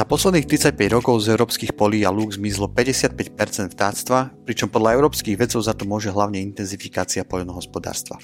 Za posledných 35 rokov z európskych polí a lúk zmizlo 55% vtáctva, pričom podľa európskych vedcov za to môže hlavne intenzifikácia poľnohospodárstva.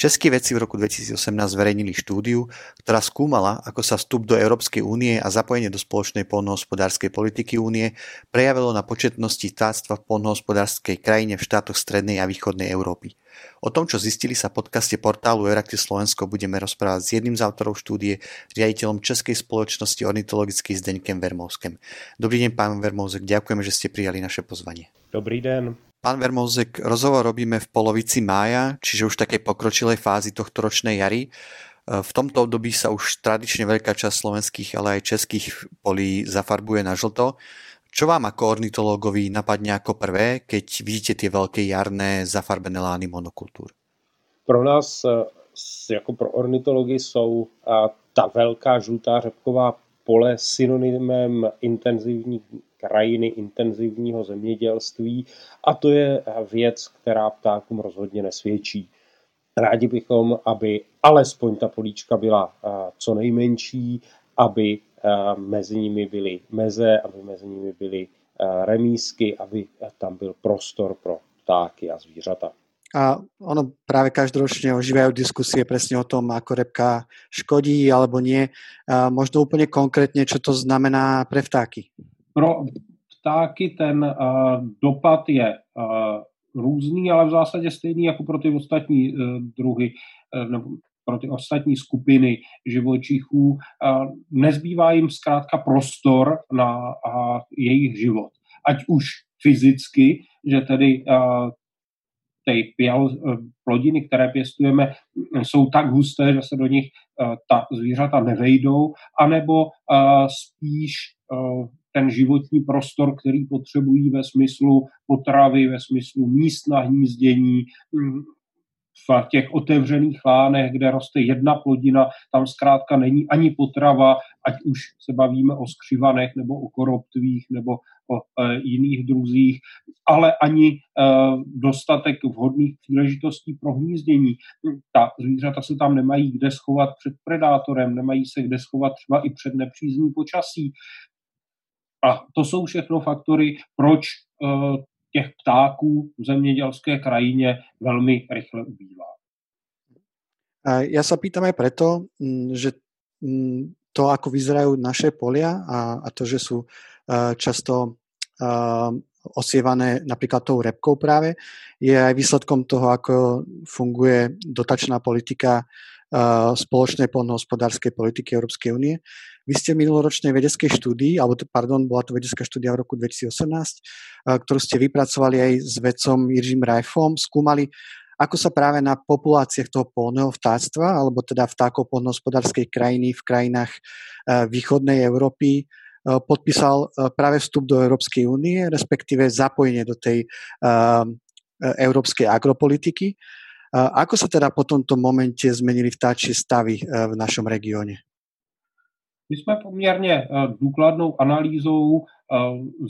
Českí vedci v roku 2018 zverejnili štúdiu, ktorá skúmala, ako sa vstup do Európskej únie a zapojenie do spoločnej poľnohospodárskej politiky únie prejavilo na početnosti vtáctva v poľnohospodárskej krajine v štátoch strednej a východnej Európy. O tom, čo zistili sa v podcaste portálu Erakty Slovensko, budeme rozprávať s jedným z autorov štúdie, riaditeľom Českej spoločnosti ornitologickej Zdeňkem Vermovskem. Dobrý deň, pán Vermovsek, ďakujeme, že ste prijali naše pozvanie. Dobrý den. Pán Vermovsek, rozhovor robíme v polovici mája, čiže už takej pokročilej fázi tohto ročnej jary. V tomto období sa už tradične veľká časť slovenských, ale aj českých polí zafarbuje na žlto. Čo vám ako ornitologovi napadne ako prvé, keď vidíte ty veľké jarné zafarbené lány monokultur? Pro nás eh, jako pro ornitology jsou ta velká žlutá řepková pole synonymem intenzivní krajiny, intenzivního zemědělství a to je věc, která ptákům rozhodně nesvědčí. Rádi bychom, aby alespoň ta políčka byla eh, co nejmenší, aby mezi nimi byly meze, aby mezi nimi byly remísky, aby tam byl prostor pro ptáky a zvířata. A ono práve každoročne ožívajú diskusie presne o tom, ako repka škodí alebo nie. A možno úplne konkrétne, čo to znamená pre vtáky. Pro vtáky ten uh, dopad je uh, různý, ale v zásadě stejný jako pro ty ostatní uh, druhy, uh, nebo pro ty ostatní skupiny živočichů. Nezbývá jim zkrátka prostor na jejich život. Ať už fyzicky, že tedy ty plodiny, které pěstujeme, jsou tak husté, že se do nich ta zvířata nevejdou, anebo spíš ten životní prostor, který potřebují ve smyslu potravy, ve smyslu míst na hnízdění, v těch otevřených lánech, kde roste jedna plodina, tam zkrátka není ani potrava, ať už se bavíme o skřivanech nebo o koroptvích nebo o e, jiných druzích, ale ani e, dostatek vhodných příležitostí pro hnízdění. Ta zvířata se tam nemají kde schovat před predátorem, nemají se kde schovat třeba i před nepřízní počasí. A to jsou všechno faktory, proč e, těch ptáků v zemědělské krajině velmi rychle ubývá. Ja sa pýtam aj preto, mm, že mm, to, ako vyzerajú naše polia a, to, že sú často osievané napríklad tou repkou práve, je aj výsledkom toho, ako funguje dotačná politika spoločnej poľnohospodárskej politiky Európskej únie. Vy ste minuloročnej vedeckej štúdii, alebo pardon, bola to vedecká štúdia v roku 2018, ktorú ste vypracovali aj s vedcom Jiřím Rajfom, skúmali, ako sa práve na populáciách toho polného vtáctva, alebo teda vtákov poľnohospodárskej krajiny v krajinách východnej Európy podpísal práve vstup do Európskej únie, respektíve zapojenie do tej európskej agropolitiky. Ako sa teda po tomto momente zmenili vtáčie stavy eh, v našom regióne? My jsme poměrně eh, důkladnou analýzou eh,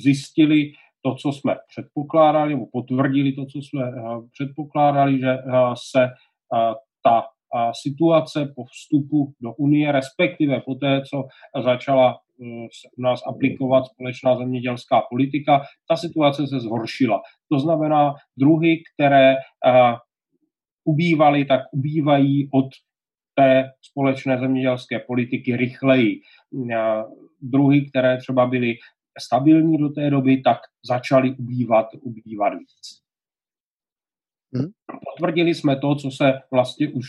zjistili to, co jsme předpokládali, nebo potvrdili to, co jsme předpokládali, že se ta situace po vstupu do Unie, respektive po té, co začala u nás aplikovat společná zemědělská politika, ta situace se zhoršila. To znamená, druhy, které ubývaly, tak ubývají od té společné zemědělské politiky rychleji. Druhy, které třeba byly stabilní do té doby, tak začaly ubývat, ubývat víc. Hmm. Potvrdili jsme to, co se vlastně už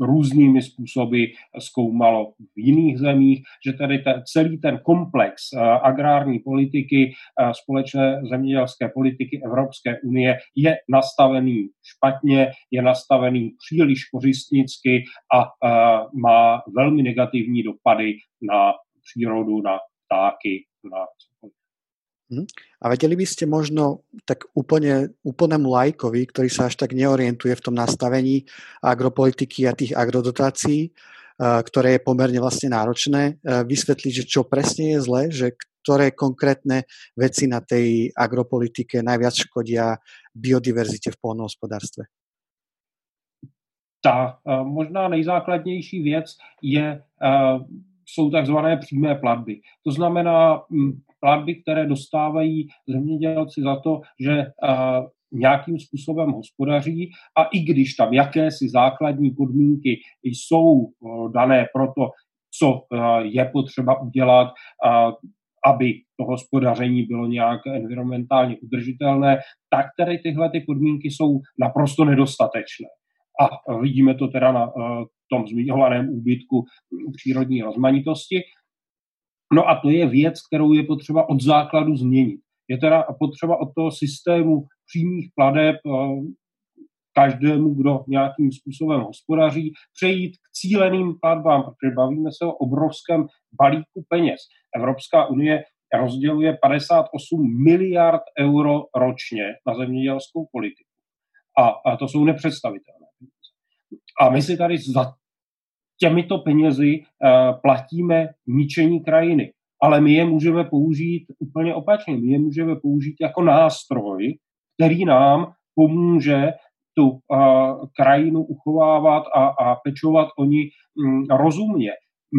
různými způsoby zkoumalo v jiných zemích, že tedy te, celý ten komplex uh, agrární politiky, uh, společné zemědělské politiky Evropské unie je nastavený špatně, je nastavený příliš kořistnicky a uh, má velmi negativní dopady na přírodu, na ptáky, na cokoliv. Hm? A vedeli by ste možno tak úplne, úplnému lajkovi, ktorý sa až tak neorientuje v tom nastavení agropolitiky a tých agrodotácií, ktoré je pomerne vlastne náročné, vysvetliť, že čo presne je zle, že ktoré konkrétne veci na tej agropolitike najviac škodia biodiverzite v polnohospodárstve? Ta možná nejzákladnější věc je jsou takzvané přímé platby. To znamená mm, platby, které dostávají zemědělci za to, že nějakým způsobem hospodaří a i když tam jakési základní podmínky jsou dané pro to, co je potřeba udělat, aby to hospodaření bylo nějak environmentálně udržitelné, tak tedy tyhle ty podmínky jsou naprosto nedostatečné. A vidíme to teda na tom zmiňovaném úbytku přírodní rozmanitosti. No a to je věc, kterou je potřeba od základu změnit. Je teda potřeba od toho systému přímých pladeb eh, každému, kdo nějakým způsobem hospodaří, přejít k cíleným platbám, protože bavíme se o obrovském balíku peněz. Evropská unie rozděluje 58 miliard euro ročně na zemědělskou politiku. A, to jsou nepředstavitelné. A my si tady za těmito penězi uh, platíme ničení krajiny. Ale my je můžeme použít úplně opačně. My je můžeme použít jako nástroj, který nám pomůže tu uh, krajinu uchovávat a, a pečovat o ní um, rozumně.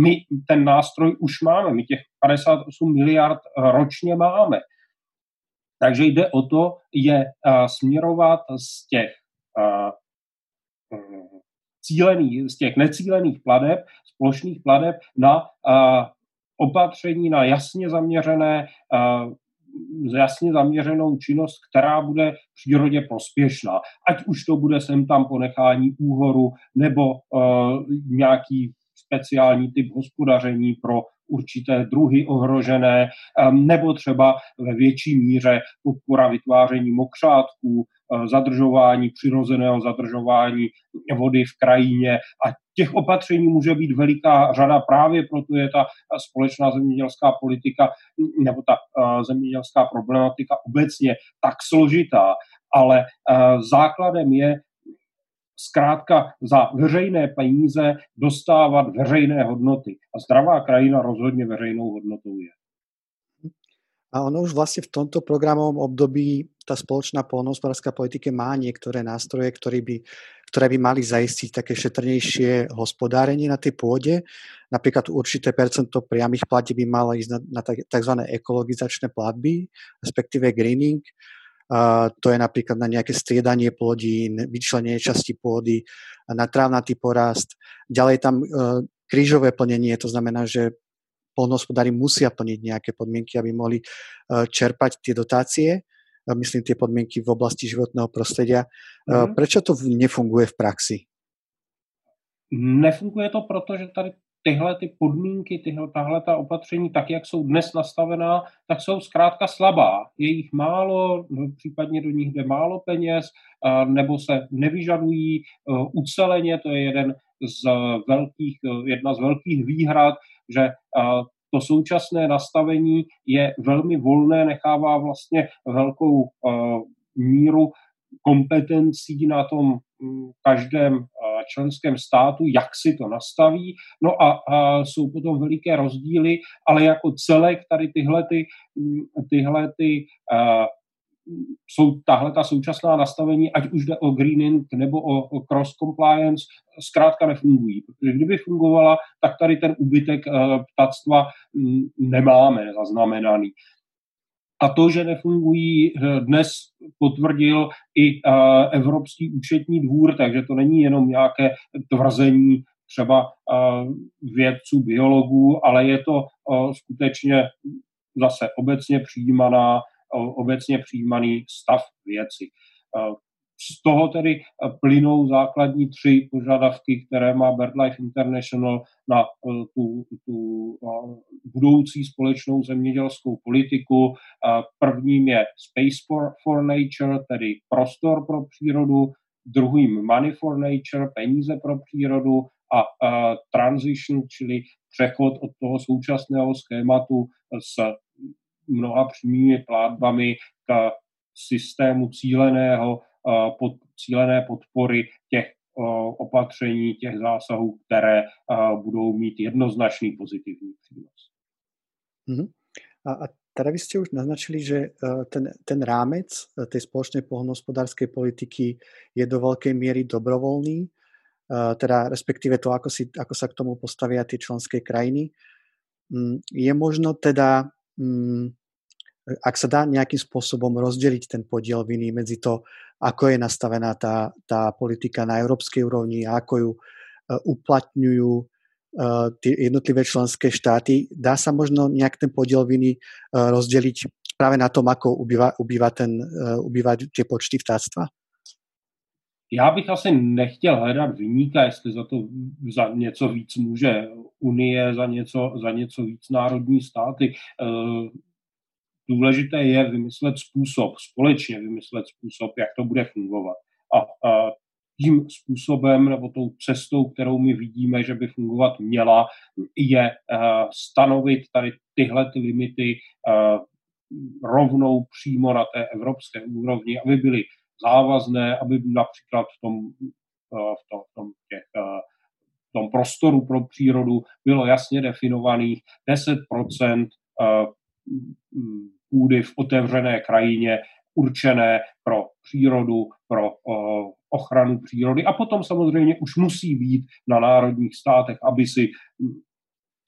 My ten nástroj už máme, my těch 58 miliard ročně máme. Takže jde o to, je směrovat z těch uh, cílených, z těch necílených pladeb, splošných pladeb na opatření, na jasně zaměřené jasně zaměřenou činnost, která bude přírodě prospěšná. Ať už to bude sem tam ponechání úhoru nebo uh, nějaký speciální typ hospodaření pro určité druhy ohrožené, nebo třeba ve větší míře podpora vytváření mokřátků, Eh, zadržování, přirozeného zadržování vody v krajině. A těch opatření může být veliká řada, právě proto je ta společná zemědělská politika nebo ta eh, zemědělská problematika obecně tak složitá, ale eh, základem je zkrátka za veřejné peníze dostávat veřejné hodnoty. A zdravá krajina rozhodně veřejnou hodnotou je. A ono už vlastne v tomto programovom období tá spoločná polnohospodárska politika má niektoré nástroje, ktoré by, ktoré by mali zaistiť také šetrnejšie hospodárenie na tej pôde. Napríklad určité percento priamých platí by malo ísť na, na tzv. ekologizačné platby, respektíve greening. Uh, to je napríklad na nejaké striedanie plodín, vyčlenenie časti pôdy, na trávnatý porast. Ďalej tam uh, krížové plnenie, to znamená, že polnohospodári musia plniť nejaké podmienky, aby mohli eh, čerpať tie dotácie, eh, myslím tie podmienky v oblasti životného prostredia. Mm. Prečo to nefunguje v praxi? Nefunguje to proto, že tady tyhle ty podmínky, tyhle, tahle ta opatření, tak jak jsou dnes nastavená, tak jsou zkrátka slabá. Je jich málo, no, případně do nich jde málo peněz, nebo se nevyžadují uceleně, to je jeden z velkých, jedna z velkých výhrad že to současné nastavení je velmi volné, nechává vlastně velkou míru kompetencí na tom každém členském státu, jak si to nastaví. No a, a jsou potom veliké rozdíly, ale jako celek tady tyhle, ty, mm, tyhle ty, a, jsou tahle ta současná nastavení, ať už jde o greening nebo o, o cross compliance, zkrátka nefungují. Protože kdyby fungovala, tak tady ten úbytek uh, ptactva um, nemáme zaznamenaný. A to, že nefungují, eh, dnes potvrdil i uh, Evropský účetní dvůr, takže to není jenom nějaké tvrzení třeba uh, vědců, biologů, ale je to skutečně zase obecně přijímaná obecně přijímaný stav věci. Z toho tedy plynou základní tři požadavky, které má BirdLife International na tu, tu budoucí společnou zemědělskou politiku. Prvním je Space for, for Nature, tedy prostor pro přírodu, druhým Money for Nature, peníze pro přírodu a, a transition, čili přechod od toho současného schématu s mnoha přímými plátbami k systému cíleného, pod, cílené podpory těch opatření, těch zásahů, které budou mít jednoznačný pozitivní přínos. Mm-hmm. A, a teda vy ste už naznačili, že ten, ten rámec tej spoločnej poľnohospodárskej politiky je do veľkej miery dobrovoľný, e, teda respektíve to, ako, si, ako sa k tomu postavia tie členské krajiny. mm, je možno teda, mm, ak sa dá nejakým spôsobom rozdeliť ten podiel viny medzi to, ako je nastavená tá, tá politika na európskej úrovni a ako ju uh, uplatňujú uh, tie jednotlivé členské štáty. Dá sa možno nejak ten podiel viny uh, rozdeliť práve na tom, ako ubýva, ubýva, ten, ubýva tie počty vtáctva? Já bych asi nechtěl hledat vyníka, jestli za to za něco víc může Unie, za něco, za něco víc národní státy. Eh, důležité je vymyslet způsob, společně vymyslet způsob, jak to bude fungovat. A, a tím způsobem nebo tou cestou, kterou my vidíme, že by fungovat měla, je uh, stanovit tady tyhle ty limity uh, rovnou přímo na té evropské úrovni, aby byly závazné, aby například v tom, eh, v tom, v tom, těch, eh, v tom prostoru pro přírodu bylo jasně definovaných 10 eh, půdy v otevřené krajině určené pro přírodu, pro ochranu přírody. A potom samozřejmě už musí být na národních státech, aby si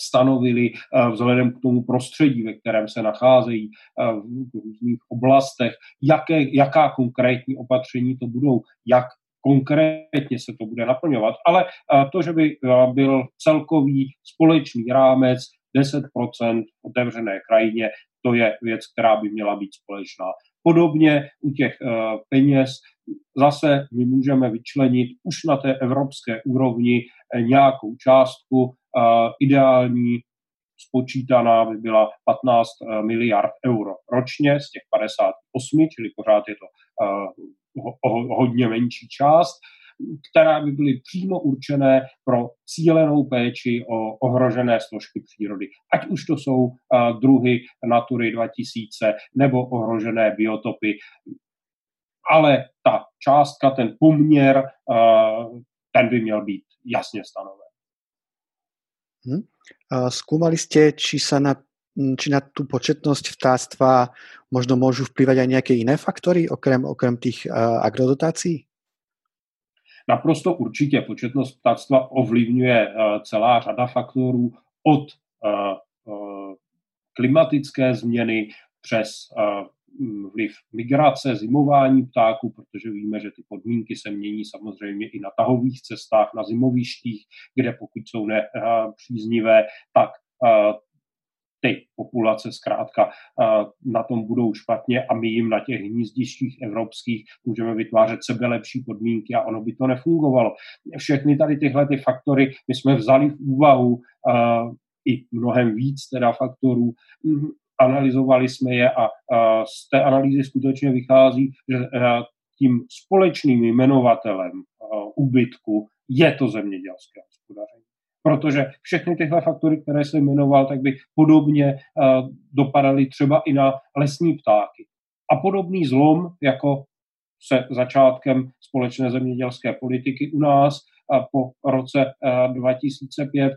stanovili eh, vzhledem k tomu prostředí, ve kterém se nacházejí eh, v různých oblastech, jaké, jaká konkrétní opatření to budou, jak konkrétně se to bude naplňovat. Ale eh, to, že by byl celkový společný rámec 10% otevřené krajině, to je věc, která by měla být společná. Podobně u těch peněz zase my můžeme vyčlenit už na té evropské úrovni nějakou částku, ideální spočítaná by byla 15 eh, miliard euro ročně z těch 58, čili pořád je to hodně menší část, která by byly přímo určené pro cílenou péči o ohrožené složky přírody. Ať už to jsou uh, druhy Natury 2000 nebo ohrožené biotopy. Ale ta částka, ten poměr, uh, ten by měl být jasně stanoven. Hm? Skúmali ste, či sa na, či na tú početnosť vtáctva možno môžu vplyvať aj nejaké iné faktory, okrem, okrem tých uh, agrodotácií? Naprosto určitě početnost ptáctva ovlivňuje uh, celá řada faktorů od uh, uh, klimatické změny přes uh, vliv migrace, zimování ptáků, protože víme, že ty podmínky se mění samozřejmě i na tahových cestách, na zimovištích, kde pokud jsou nepříznivé, tak ty populace zkrátka na tom budou špatně a my jim na těch hnízdištích evropských můžeme vytvářet sebe lepší podmínky a ono by to nefungovalo. Všechny tady tyhle ty faktory my jsme vzali v úvahu i mnohem víc teda faktorů analyzovali jsme je a, z té analýzy skutečně vychází, že tím společným jmenovatelem úbytku je to zemědělské. Protože všechny tyhle faktory, které jsem jmenoval, tak by podobně dopadaly třeba i na lesní ptáky. A podobný zlom, jako se začátkem společné zemědělské politiky u nás po roce 2005,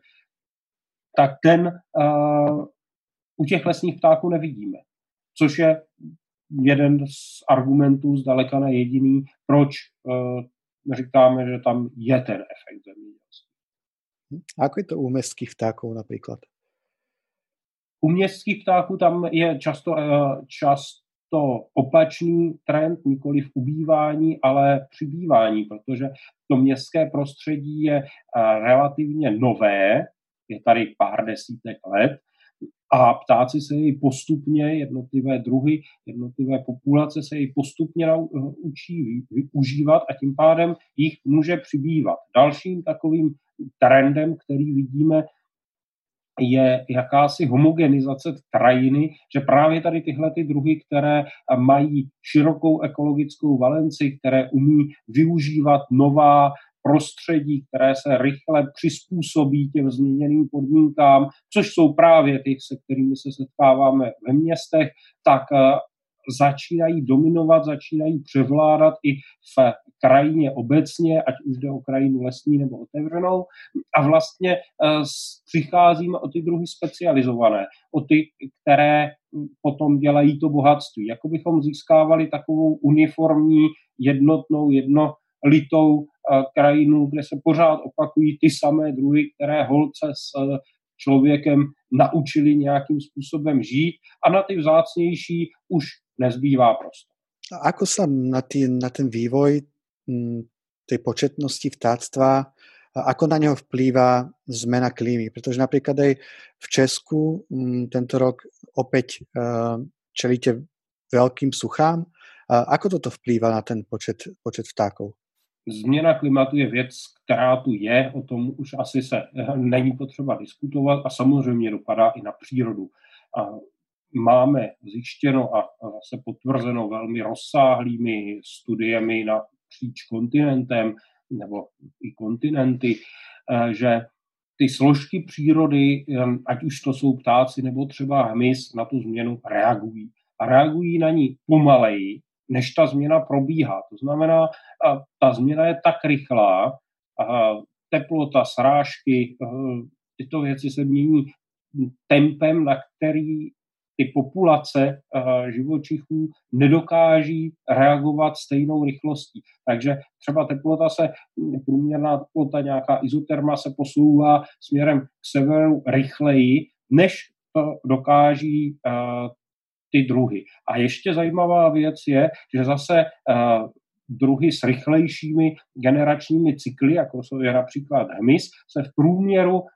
tak ten u těch lesních ptáků nevidíme. Což je jeden z argumentů, zdaleka ne jediný, proč říkáme, že tam je ten efekt zemědělství. Ako je to u městských ptáků například? U městských ptáků tam je často, uh, často opačný trend, nikoli v ubývání, ale přibývání, protože to městské prostředí je uh, relativně nové, je tady pár desítek let a ptáci se jej postupně, jednotlivé druhy, jednotlivé populace se jej postupně učí využívat a tím pádem jich může přibývat. Dalším takovým trendem, který vidíme, je jakási homogenizace krajiny, že právě tady tyhle ty druhy, které mají širokou ekologickou valenci, které umí využívat nová prostředí, které se rychle přizpůsobí těm změněným podmínkám, což jsou právě ty, se kterými se setkáváme ve městech, tak začínají dominovat, začínají převládat i v krajině obecně, ať už jde o krajinu lesní nebo otevřenou. A vlastně uh, přicházíme o ty druhy specializované, o ty, které potom dělají to bohatství. Jako bychom získávali takovou uniformní, jednotnou, jedno litou krajinu, kde se pořád opakují ty samé druhy, které holce z člověkem naučili nějakým způsobem žít a na ty vzácnější už nezbývá prostor. A ako sa na, tý, na ten vývoj m, tej početnosti vtáctva ako na neho vplýva zmena klímy. Pretože napríklad aj v Česku m, tento rok opäť uh, čelíte veľkým suchám. Ako toto vplýva na ten počet, počet vtákov? Změna klimatu je věc, která tu je, o tom už asi se eh, není potřeba diskutovat a samozřejmě dopadá i na přírodu. A máme zjištěno a se potvrzeno velmi rozsáhlými studiemi na příč kontinentem nebo i kontinenty, eh, že ty složky přírody, ať už to jsou ptáci nebo třeba hmyz, na tu změnu reagují. A reagují na ní pomaleji, než ta změna probíhá. To znamená, ta změna je tak rychlá, teplota, srážky, tyto věci se mění tempem, na který ty populace živočichů nedokáží reagovat stejnou rychlostí. Takže třeba teplota se, průměrná teplota, nějaká izoterma se posouvá směrem k severu rychleji, než to dokáží ty druhy. A ještě zajímavá věc je, že zase uh, druhy s rychlejšími generačními cykly, jako je například hmyz, se v průměru uh,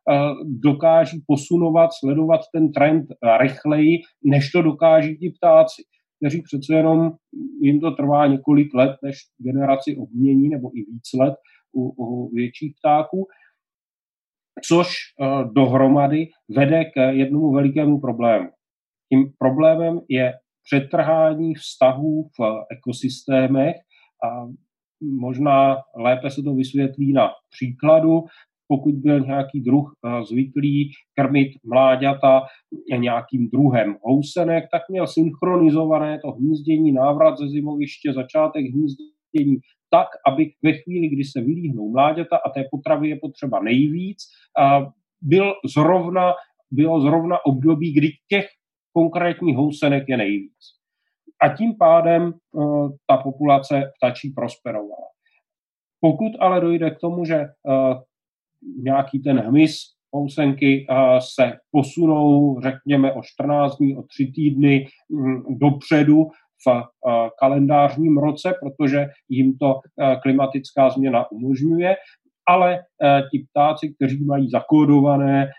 dokáží posunovat, sledovat ten trend rychleji, než to dokáží ti ptáci kteří přece jenom jim to trvá několik let, než generaci obmění, nebo i víc let u, u větších ptáků, což uh, dohromady vede k jednomu velikému problému. Tím problémem je přetrhání vztahů v ekosystémech a možná lépe se to vysvětlí na příkladu, pokud byl nějaký druh eh, zvyklý krmit mláďata nějakým druhem housenek, tak měl synchronizované to hnízdění, návrat ze zimoviště, začátek hnízdění tak, aby ve chvíli, kdy se vylíhnou mláďata a té potravy je potřeba nejvíc, byl zrovna, bylo zrovna období, kdy těch konkrétní housenek je nejvíc. A tím pádem uh, ta populace ptačí prosperovala. Pokud ale dojde k tomu, že uh, nějaký ten hmyz housenky uh, se posunou, řekněme, o 14 dní, o 3 týdny um, dopředu v kalendářním roce, protože jim to klimatická změna umožňuje, ale ti ptáci, kteří mají zakódované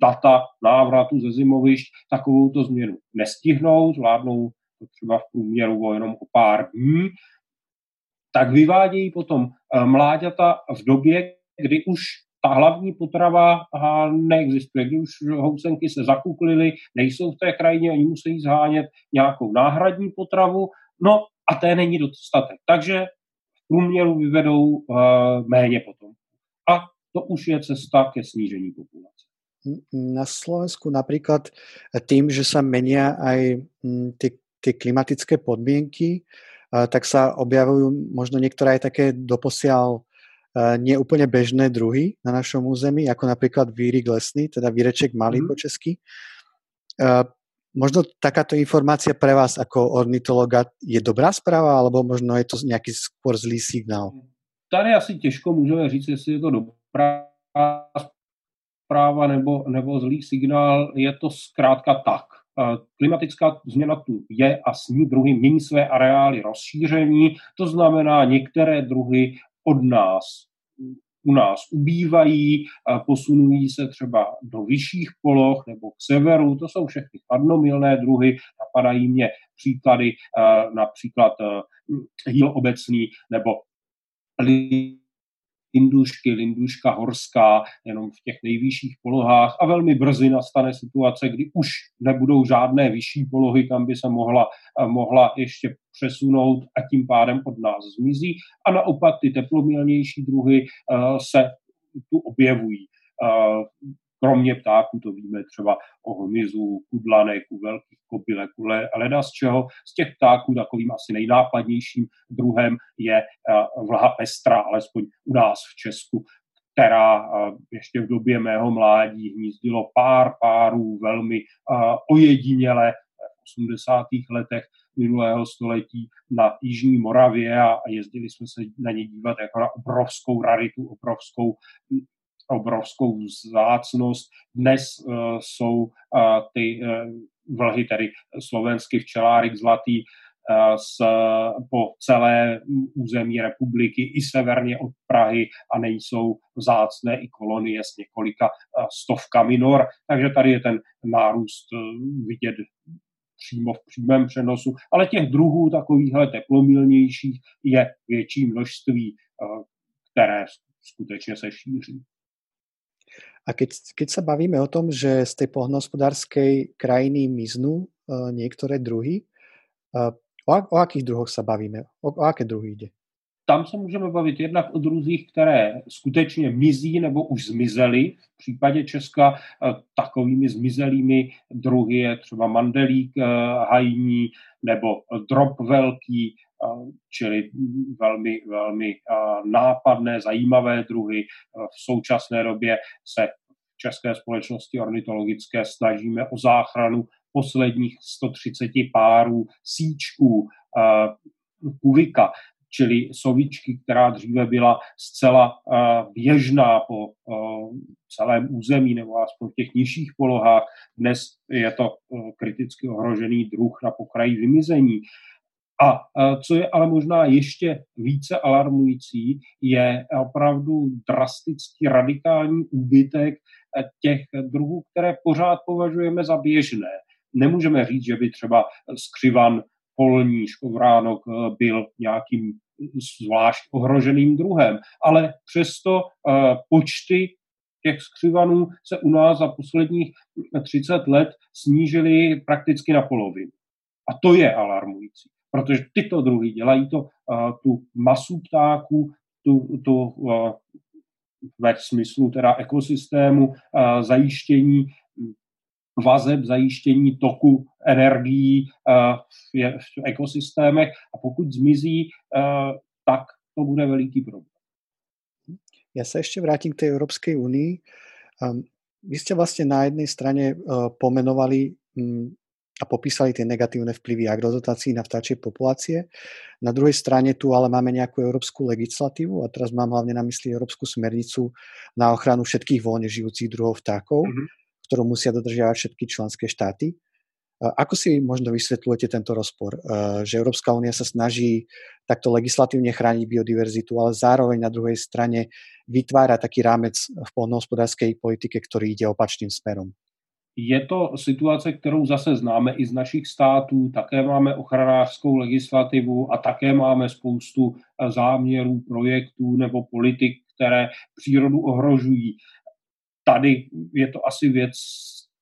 data návratu ze zimovišť takovouto změnu nestihnou, zvládnou to třeba v průměru o jenom o pár dní, tak vyvádějí potom eh, mláďata v době, kdy už ta hlavní potrava neexistuje, kdy už housenky se zakuklily, nejsou v té krajině, oni musí zhánět nějakou náhradní potravu, no a té není dostatek. Takže v průměru vyvedou uh, méně potom. A to už je cesta ke snížení populace na Slovensku napríklad tým, že sa menia aj tie, tie klimatické podmienky, tak sa objavujú možno niektoré aj také doposiaľ neúplne bežné druhy na našom území, ako napríklad vírik lesný, teda víreček malý mm. po česky. Možno takáto informácia pre vás ako ornitologa je dobrá zpráva, alebo možno je to nějaký skôr zlý signál? Tady asi těžko můžeme říct, jestli je to dobrá zpráva nebo, nebo zlý signál, je to zkrátka tak. Klimatická změna tu je a s ní druhy mění své areály rozšíření, to znamená, některé druhy od nás u nás ubývají, posunují se třeba do vyšších poloh nebo k severu, to jsou všechny chladnomilné druhy, napadají mě příklady, například hýl obecný nebo lindušky, linduška horská, jenom v těch nejvyšších polohách a velmi brzy nastane situace, kdy už nebudou žádné vyšší polohy, kam by se mohla, mohla ještě přesunout a tím pádem od nás zmizí. A naopak ty teplomilnější druhy uh, se tu objevují. Kromě ptáků to víme třeba o hmyzu, kudlanek, u velkých kobylek, leda z čeho. Z těch ptáků takovým asi nejnápadnějším druhem je vlha pestra, alespoň u nás v Česku, která ještě v době mého mládí hnízdilo pár párů velmi ojediněle v 80. letech minulého století na Jižní Moravě a jezdili jsme se na ně dívat jako na obrovskou raritu, obrovskou obrovskou vzácnost. Dnes jsou ty vlhy, tedy slovenský včelárik zlatý, s, po celé území republiky i severně od Prahy a nejsou vzácné i kolonie s několika stovkami nor. Takže tady je ten nárůst vidět přímo v přímém přenosu, ale těch druhů takovýchhle teplomilnějších je větší množství, které skutečně se šíří. A keď, keď sa bavíme o tom, že z tej poľnohospodárskej krajiny miznú uh, niektoré druhy, uh, o, o akých druhoch sa bavíme? O, o aké druhy ide? Tam se můžeme bavit jednak o druzích, které skutečně mizí nebo už zmizely. V případě Česka takovými zmizelými druhy je třeba mandelík hajní nebo drop velký, čili velmi, velmi nápadné, zajímavé druhy. V současné době se v České společnosti ornitologické snažíme o záchranu posledních 130 párů síčků kuvika, čili sovičky, která dříve byla zcela běžná po celém území nebo aspoň v těch nižších polohách. Dnes je to kriticky ohrožený druh na pokraji vymizení. A co je ale možná ještě více alarmující, je opravdu drastický radikální úbytek těch druhů, které pořád považujeme za běžné. Nemůžeme říct, že by třeba skřivan polní škovránok byl nějakým zvlášť ohroženým druhem, ale přesto počty těch skřivanů se u nás za posledních 30 let snížily prakticky na polovinu. A to je alarmující protože tyto druhy dělají to, tu masu ptáků, tu, tu ve smyslu teda ekosystému zajištění vazeb, zajištění toku energií v, ekosystémech a pokud zmizí, tak to bude veliký problém. Já se ještě vrátím k té Evropské unii. Vy jste vlastně na jedné straně pomenovali um, a popísali tie negatívne vplyvy agrodotácií na vtáčie populácie. Na druhej strane tu ale máme nejakú európsku legislatívu a teraz mám hlavne na mysli európsku smernicu na ochranu všetkých voľne žijúcich druhov vtákov, mm-hmm. ktorú musia dodržiavať všetky členské štáty. Ako si možno vysvetľujete tento rozpor, že Európska únia sa snaží takto legislatívne chrániť biodiverzitu, ale zároveň na druhej strane vytvára taký rámec v poľnohospodárskej politike, ktorý ide opačným smerom? Je to situace, kterou zase známe i z našich států, také máme ochranářskou legislativu a také máme spoustu eh, záměrů, projektů nebo politik, které přírodu ohrožují. Tady je to asi věc,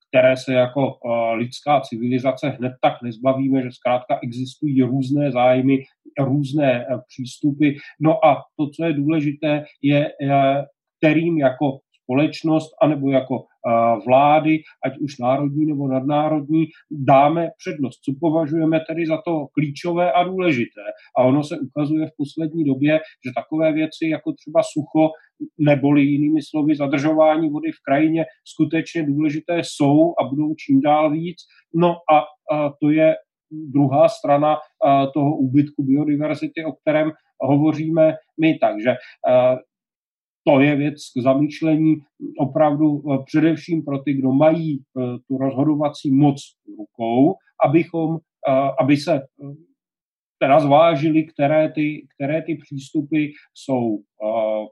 které se jako eh, lidská civilizace hned tak nezbavíme, že zkrátka existují různé zájmy, různé eh, přístupy. No a to, co je důležité, je, kterým jako společnost anebo jako vlády, ať už národní nebo nadnárodní, dáme přednost, co považujeme tedy za to klíčové a důležité. A ono se ukazuje v poslední době, že takové věci jako třeba sucho neboli jinými slovy zadržování vody v krajině skutečně důležité jsou a budou čím dál víc. No a, to je druhá strana toho úbytku biodiverzity, o kterém hovoříme my. Takže to je věc k zamýšlení opravdu eh, především pro ty, kdo mají eh, tu rozhodovací moc rukou, abychom, eh, aby se teda zvážili, které ty, které ty přístupy jsou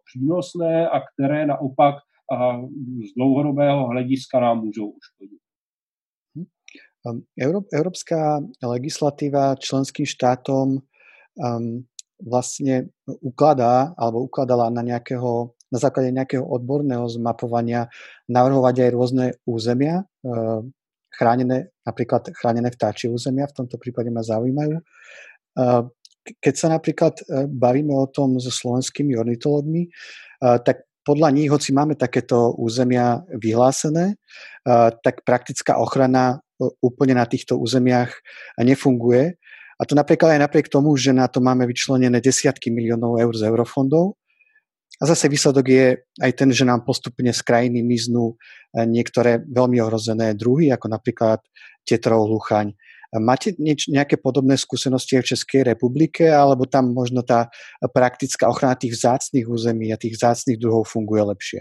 přínosné a které naopak z dlouhodobého hlediska nám můžou uškodit. Hm. Európska legislatíva členským štátom um, vlastne ukladá alebo ukladala na nejakého na základe nejakého odborného zmapovania navrhovať aj rôzne územia, eh, chránené, napríklad chránené vtáčie územia, v tomto prípade ma zaujímajú. Eh, keď sa napríklad eh, bavíme o tom so slovenskými ornitologmi, tak podľa nich, hoci máme takéto územia vyhlásené, tak praktická ochrana úplne na týchto územiach nefunguje. A to napríklad aj napriek tomu, že na to máme vyčlenené desiatky miliónov eur z eurofondov, a zase výsledok je aj ten, že nám postupne z krajiny miznú e, niektoré veľmi ohrozené druhy, ako napríklad tetrov, hluchaň. Máte nieč, nejaké podobné skúsenosti v Českej republike, alebo tam možno tá praktická ochrana tých vzácných území a tých vzácných druhov funguje lepšie?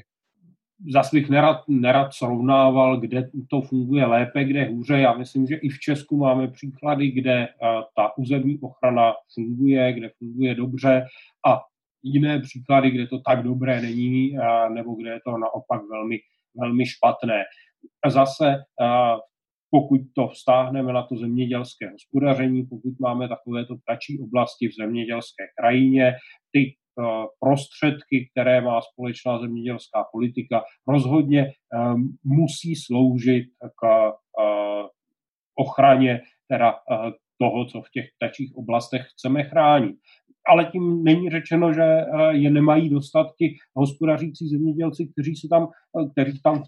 Zase bych nerad, nerad srovnával, kde to funguje lépe, kde hůře. Já myslím, že i v Česku máme příklady, kde ta územní ochrana funguje, kde funguje dobře a jiné příklady, kde to tak dobré není, nebo kde je to naopak velmi, velmi špatné. Zase pokud to vztáhneme na to zemědělské hospodaření, pokud máme takovéto ptačí oblasti v zemědělské krajině, ty prostředky, které má společná zemědělská politika, rozhodně musí sloužit k ochraně teda toho, co v těch ptačích oblastech chceme chránit. Ale tím není řečeno, že je nemají dostat ti hospodařící zemědělci, kteří se tam, kteří tam v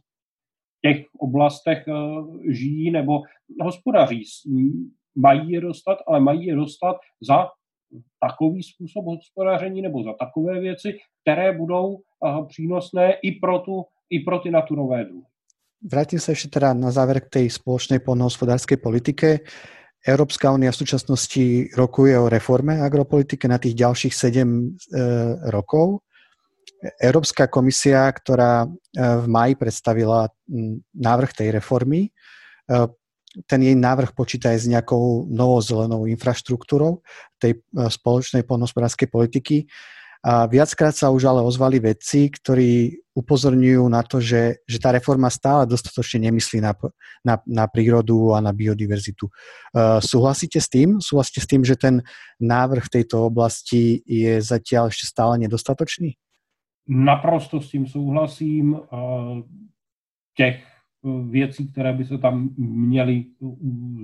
těch oblastech žijí nebo hospodaří. Mají je dostat, ale mají je dostat za takový způsob hospodaření nebo za takové věci, které budou přínosné i pro, tu, i pro ty naturové druhy. Vrátim sa ešte teda na záver k tej spoločnej poľnohospodárskej politike. Európska únia v súčasnosti rokuje o reforme agropolitiky na tých ďalších 7 e, rokov. Európska komisia, ktorá e, v maji predstavila návrh tej reformy, ten jej návrh počíta aj s nejakou novou zelenou infraštruktúrou tej e, spoločnej poľnohospodárskej politiky. A viackrát sa už ale ozvali vedci, ktorí upozorňujú na to, že, že tá reforma stále dostatočne nemyslí na, na, na prírodu a na biodiverzitu. Uh, súhlasíte s tým? Súhlasíte s tým, že ten návrh v tejto oblasti je zatiaľ ešte stále nedostatočný? Naprosto s tím souhlasím. Uh, těch věcí, které by se tam měly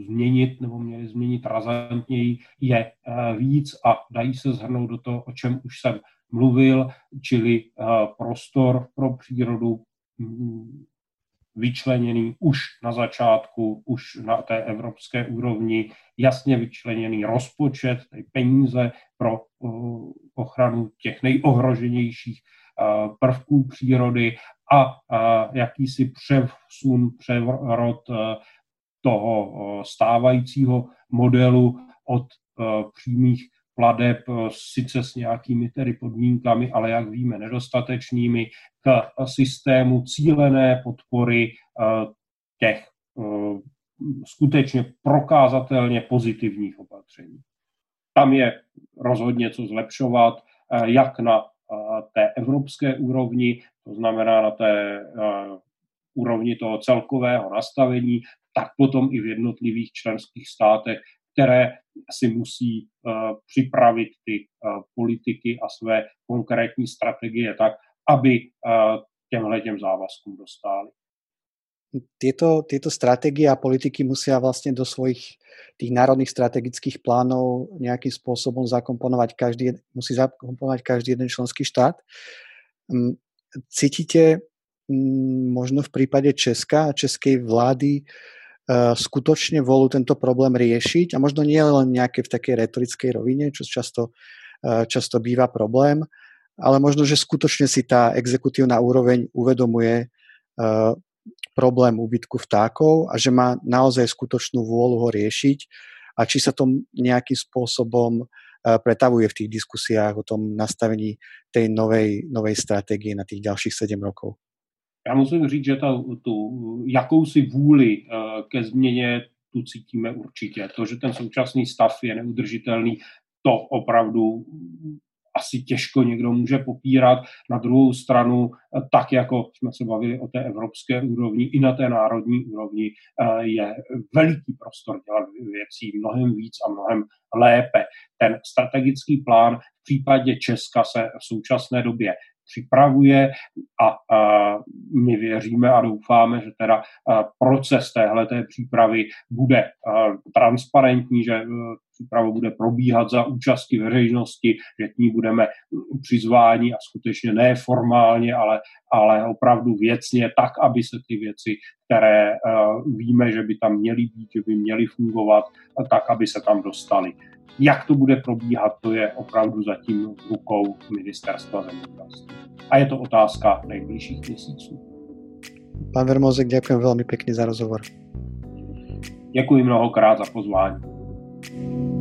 změnit nebo měly změnit razantněji, je eh, víc a dají se zhrnout do toho, o čem už jsem mluvil, čili eh, prostor pro přírodu mm, vyčleněný už na začátku, už na té evropské úrovni, jasně vyčleněný rozpočet, peníze pro eh, ochranu těch nejohroženějších prvků přírody a jakýsi přesun, převrot e, toho e, stávajícího modelu od e, přímých pladeb, sice s nějakými tedy podmínkami, ale jak víme nedostatečnými, k systému cílené podpory těch skutečně prokázatelně pozitivních opatření. Tam je rozhodně co zlepšovat, jak na té evropské úrovni, to znamená na té úrovni toho celkového nastavení, tak potom i v jednotlivých členských státech, které si musí připravit ty politiky a své konkrétní strategie tak, aby těmhle těm závazkům dostali tieto, tieto stratégie a politiky musia vlastne do svojich tých národných strategických plánov nejakým spôsobom zakomponovať každý, musí zakomponovať každý jeden členský štát. Cítite mm, možno v prípade Česka a českej vlády e, skutočne volu tento problém riešiť a možno nie len nejaké v takej retorickej rovine, čo často, e, často býva problém, ale možno, že skutočne si tá exekutívna úroveň uvedomuje, e, problém úbytku vtákov a že má naozaj skutočnú vôľu ho riešiť? A či sa to nejakým spôsobom eh, pretavuje v tých diskusiách o tom nastavení tej novej, novej strategie na těch dalších sedm rokov. Já musím říct, že ta, tu jakousi vůli uh, ke změně tu cítíme určitě. To, že ten současný stav je neudržitelný, to opravdu asi těžko někdo může popírat. Na druhou stranu, eh, tak jako jsme se bavili o té evropské úrovni, i na té národní úrovni eh, je veliký prostor dělat věcí mnohem víc a mnohem lépe. Ten strategický plán v případě Česka se v současné době připravuje a, a my věříme a doufáme, že teda proces téhle přípravy bude transparentní, že příprava bude probíhat za účasti veřejnosti, že k ní budeme přizváni a skutečně ne formálně, ale, ale opravdu věcně, tak, aby se ty věci, které uh, víme, že by tam měly být, že by měly fungovat, tak, aby se tam dostali. Jak to bude probíhat, to je opravdu zatím v rukou ministerstva zemědělství. A je to otázka nejbližších měsíců. Pán Vermozek, děkuji velmi pěkně za rozhovor. Děkuji mnohokrát za pozvání. Thank you.